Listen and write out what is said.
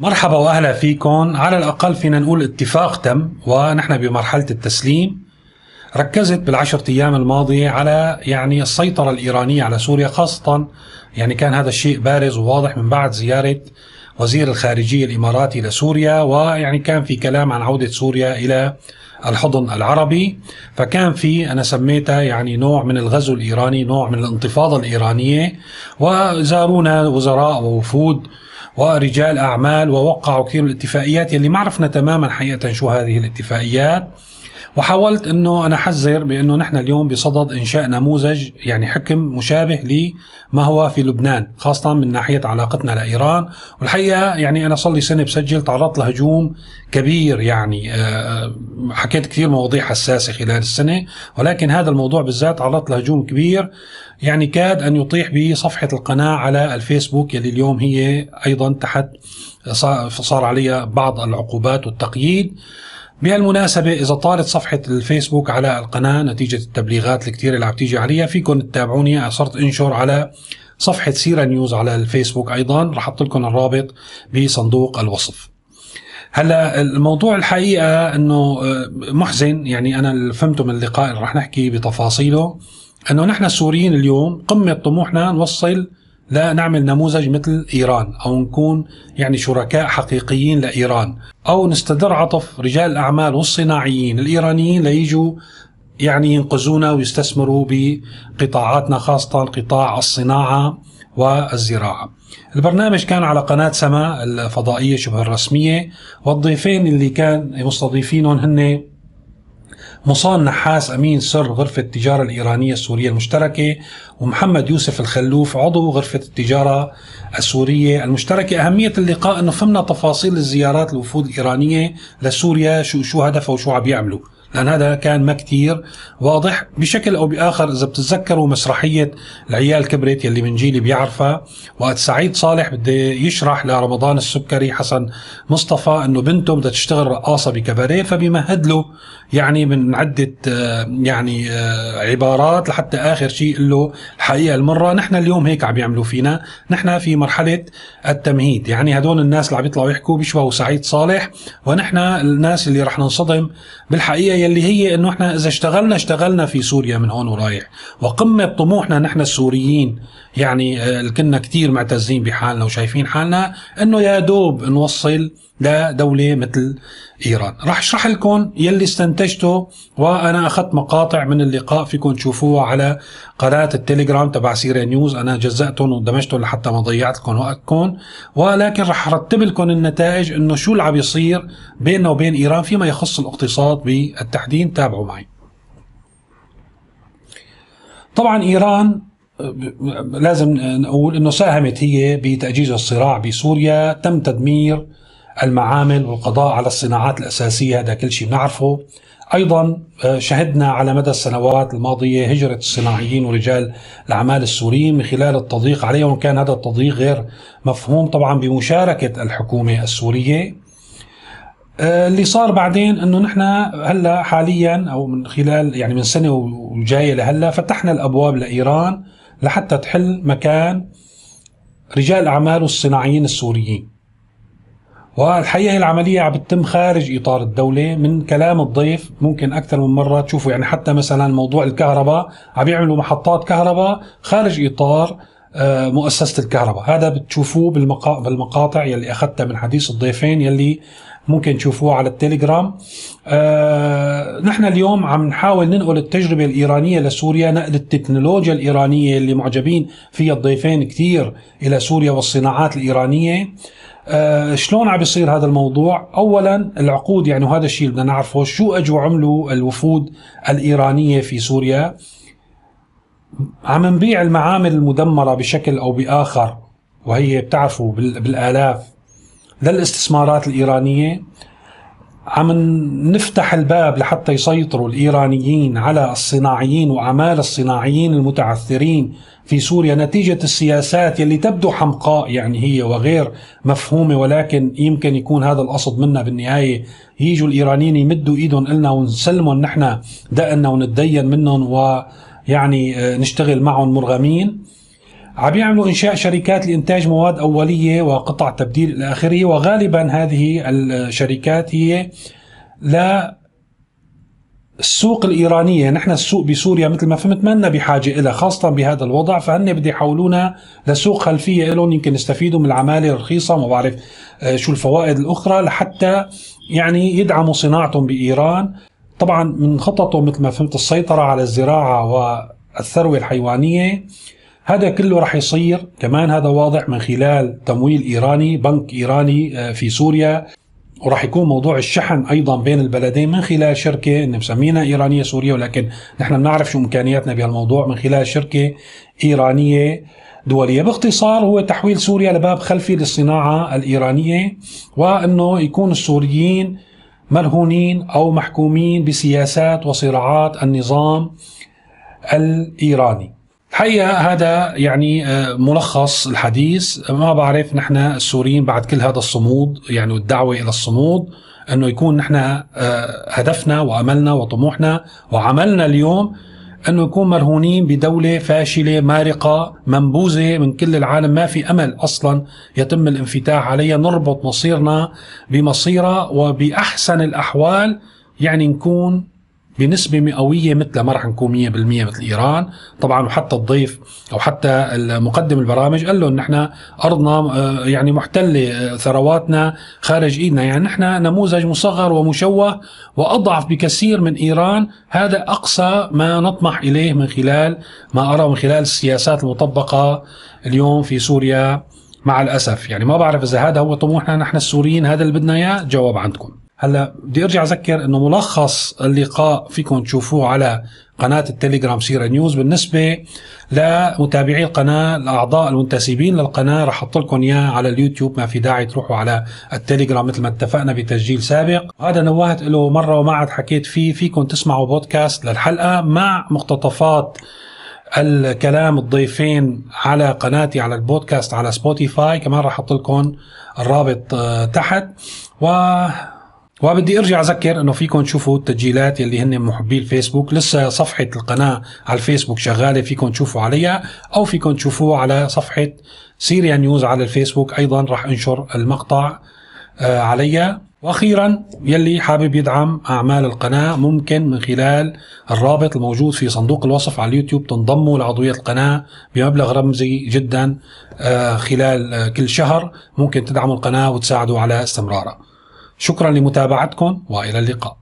مرحبا وأهلا فيكم. على الأقل فينا نقول اتفاق تم ونحن بمرحلة التسليم. ركزت بالعشرة أيام الماضية على يعني السيطرة الإيرانية على سوريا خاصة يعني كان هذا الشيء بارز وواضح من بعد زيارة وزير الخارجية الإماراتي لسوريا ويعني كان في كلام عن عودة سوريا إلى الحضن العربي. فكان في أنا سميتها يعني نوع من الغزو الإيراني نوع من الانتفاضة الإيرانية. وزارونا وزراء ووفود ورجال أعمال ووقعوا كثير من الاتفاقيات يلي ما عرفنا تماما حقيقة شو هذه الاتفاقيات. وحاولت إنه أنا أحذر بإنه نحن اليوم بصدد إنشاء نموذج يعني حكم مشابه لما هو في لبنان خاصة من ناحية علاقتنا لإيران. والحقيقة يعني أنا صار لي سنة بسجل تعرضت لهجوم كبير يعني آه، حكيت كثير مواضيع حساسة خلال السنة. ولكن هذا الموضوع بالذات تعرضت لهجوم كبير يعني كاد أن يطيح بصفحة القناة على الفيسبوك يلي اليوم هي أيضا تحت صار عليها بعض العقوبات والتقييد. بهالمناسبة إذا طالت صفحة الفيسبوك على القناة نتيجة التبليغات الكثيرة اللي عم تيجي عليها فيكم تتابعوني. صرت أنشر على صفحة سيرة نيوز على الفيسبوك أيضا. رح أحط لكم الرابط بصندوق الوصف. هلأ الموضوع الحقيقة أنه آه، محزن. يعني أنا اللي فهمته من اللقاء اللي رح نحكي بتفاصيله. أنه نحن السوريين اليوم قمة طموحنا نوصل لا نعمل نموذج مثل إيران أو نكون يعني شركاء حقيقيين لإيران أو نستدر عطف رجال الأعمال والصناعيين الإيرانيين ليجوا يعني ينقذونا ويستثمروا بقطاعاتنا خاصة قطاع الصناعة والزراعة. البرنامج كان على قناة سما الفضائية شبه الرسمية والضيفين اللي كان مستضيفينهم هن مصان نحاس أمين سر غرفة التجارة الإيرانية السورية المشتركة ومحمد يوسف الخلوف عضو غرفة التجارة السورية المشتركة. أهمية اللقاء أنه فهمنا تفاصيل الزيارات الوفود الإيرانية لسوريا شو شو هدفها وشو عم يعملوا لأن هذا كان ما كتير واضح بشكل أو بآخر إذا بتتذكروا مسرحية العيال كبرت يلي من جيلي بيعرفها. وقت سعيد صالح بده يشرح لرمضان السكري حسن مصطفى أنه بنته بدها تشتغل رقاصة بكباريه فبيمهد له يعني من عدة آه، يعني آه، عبارات لحتى آخر شيء له الحقيقة المرة نحن اليوم هيك عم يعملوا فينا. نحن في مرحلة التمهيد. يعني هدول الناس اللي عم يطلعوا يحكوا بيشبهوا سعيد صالح ونحن الناس اللي رح ننصدم بالحقيقة يلي هي إنه إحنا إذا اشتغلنا اشتغلنا في سوريا من هون ورايح. وقمة طموحنا نحن السوريين يعني آه، كنا كتير معتزين بحالنا وشايفين حالنا إنه يا دوب نوصل لدولة مثل إيران. راح أشرح لكم يلي استنتجته وأنا أخذت مقاطع من اللقاء فيكم تشوفوها على قناة التليجرام تبع سيريا نيوز. أنا جزأتهم ودمجتهم لحتى ما ضيعت لكم وقتكم. ولكن راح أرتب لكم النتائج إنه شو اللي عم يصير بيننا وبين إيران فيما يخص الاقتصاد بالتحديد. تابعوا معي. طبعا إيران لازم نقول إنه ساهمت هي بتاجيج الصراع بسوريا. تم تدمير المعامل والقضاء على الصناعات الأساسية هذا كل شيء بنعرفه. أيضا آه، شهدنا على مدى السنوات الماضية هجرة الصناعيين ورجال الأعمال السوريين من خلال التضييق عليهم كان هذا التضييق غير مفهوم طبعا بمشاركة الحكومة السورية. آه، اللي صار بعدين إنه نحن هلأ حاليا أو من خلال يعني من سنة وجاية لهلأ فتحنا الأبواب لإيران لحتى تحل مكان رجال الأعمال والصناعيين السوريين. والحقيقة العملية عم بتتم خارج إطار الدولة من كلام الضيف ممكن أكثر من مرة. تشوفوا يعني حتى مثلا موضوع الكهرباء عم يعملوا محطات كهرباء خارج إطار آه، مؤسسة الكهرباء. هذا بتشوفوه بالمقاطع يلي أخذتها من حديث الضيفين يلي ممكن تشوفوها على التليجرام. آه نحن اليوم عم نحاول ننقل التجربة الإيرانية لسوريا نقل التكنولوجيا الإيرانية اللي معجبين فيها الضيفين كثير إلى سوريا والصناعات الإيرانية. آه شلون عم بيصير هذا الموضوع؟ اولا العقود يعني وهذا الشيء بدنا نعرفه شو أجوا عملوا الوفود الإيرانية في سوريا؟ عم نبيع المعامل المدمرة بشكل أو بآخر وهي بتعرفوا بالآلاف للإستثمارات الإيرانية عم نفتح الباب لحتى يسيطروا الإيرانيين على الصناعيين وأعمال الصناعيين المتعثرين في سوريا. نتيجة السياسات يلي تبدو حمقاء يعني هي وغير مفهومة ولكن يمكن يكون هذا القصد منا بالنهاية. يجوا الإيرانيين يمدوا إيدهم إلنا ونسلمهم نحن دقنا ونتدين منهم ويعني آه، نشتغل معهم مرغمين. عم يعملوا إنشاء شركات لإنتاج مواد أولية وقطع تبديل إلى آخره وغالبا هذه الشركات هي لا السوق الإيرانية. نحن السوق بسوريا مثل ما فهمت ما بحاجة إلى خاصة بهذا الوضع. فهن بدي يحولونا لسوق خلفية لهم يمكن يستفيدوا من العمالة الرخيصة ما بعرف آه، شو الفوائد الأخرى لحتى يعني يدعموا صناعتهم بإيران. طبعا من خططه مثل ما فهمت السيطرة على الزراعة والثروة الحيوانية هذا كله رح يصير كمان هذا واضح من خلال تمويل إيراني بنك إيراني آه، في سوريا. وراح يكون موضوع الشحن أيضا بين البلدين من خلال شركة مسمينها إيرانية سورية. ولكن نحن بنعرف شو إمكانياتنا بهالموضوع من خلال شركة إيرانية دولية. باختصار هو تحويل سوريا لباب خلفي للصناعة الإيرانية وأنه يكون السوريين مرهونين أو محكومين بسياسات وصراعات النظام الإيراني. الحقيقة هذا يعني آه، ملخص الحديث. ما بعرف نحن السوريين بعد كل هذا الصمود يعني والدعوة إلى الصمود أنه يكون نحن آه، هدفنا وأملنا وطموحنا وعملنا اليوم أنه يكون مرهونين بدولة فاشلة مارقة منبوذة من كل العالم. ما في أمل أصلا يتم الانفتاح عليها. نربط مصيرنا بمصيرها وبأحسن الأحوال يعني نكون بنسبة مئوية مثل ما راح نكون 100% مثل إيران. طبعا وحتى الضيف أو حتى المقدم البرامج قال له نحن أرضنا آه، يعني محتلة آه، ثرواتنا خارج إيدنا. يعني نحن نموذج مصغر ومشوه وأضعف بكثير من إيران. هذا أقصى ما نطمح إليه من خلال ما أرى من خلال السياسات المطبقة اليوم في سوريا مع الأسف. يعني ما بعرف إذا هذا هو طموحنا نحن السوريين هذا اللي بدنا إياه؟ جواب عندكم. هلا بدي ارجع اذكر انه ملخص اللقاء فيكم تشوفوه على قناة التليجرام سيرة نيوز بالنسبة لمتابعي القناة الأعضاء المنتسبين للقناة. رح أحط لكم إياه على اليوتيوب ما في داعي تروحوا على التليجرام مثل ما اتفقنا بتسجيل سابق. هذا نوهت له مرة وما عاد حكيت فيه. فيكم تسمعوا بودكاست للحلقة مع مقتطفات الكلام الضيفين على قناتي على البودكاست على سبوتيفاي. كمان راح أحط لكم الرابط آه، تحت. و وبدي ارجع اذكر انه فيكم تشوفوا التسجيلات يلي هن محبي الفيسبوك. لسه صفحة القناة على الفيسبوك شغالة فيكم تشوفوا عليها أو فيكم تشوفوه على صفحة سيريا نيوز على الفيسبوك. أيضا راح انشر المقطع آه، عليها. وأخيرا يلي حابب يدعم أعمال القناة ممكن من خلال الرابط الموجود في صندوق الوصف على اليوتيوب تنضموا لعضوية القناة بمبلغ رمزي جدا آه، خلال آه، كل شهر ممكن تدعموا القناة وتساعدوا على استمرارها. شكرا لمتابعتكم وإلى اللقاء.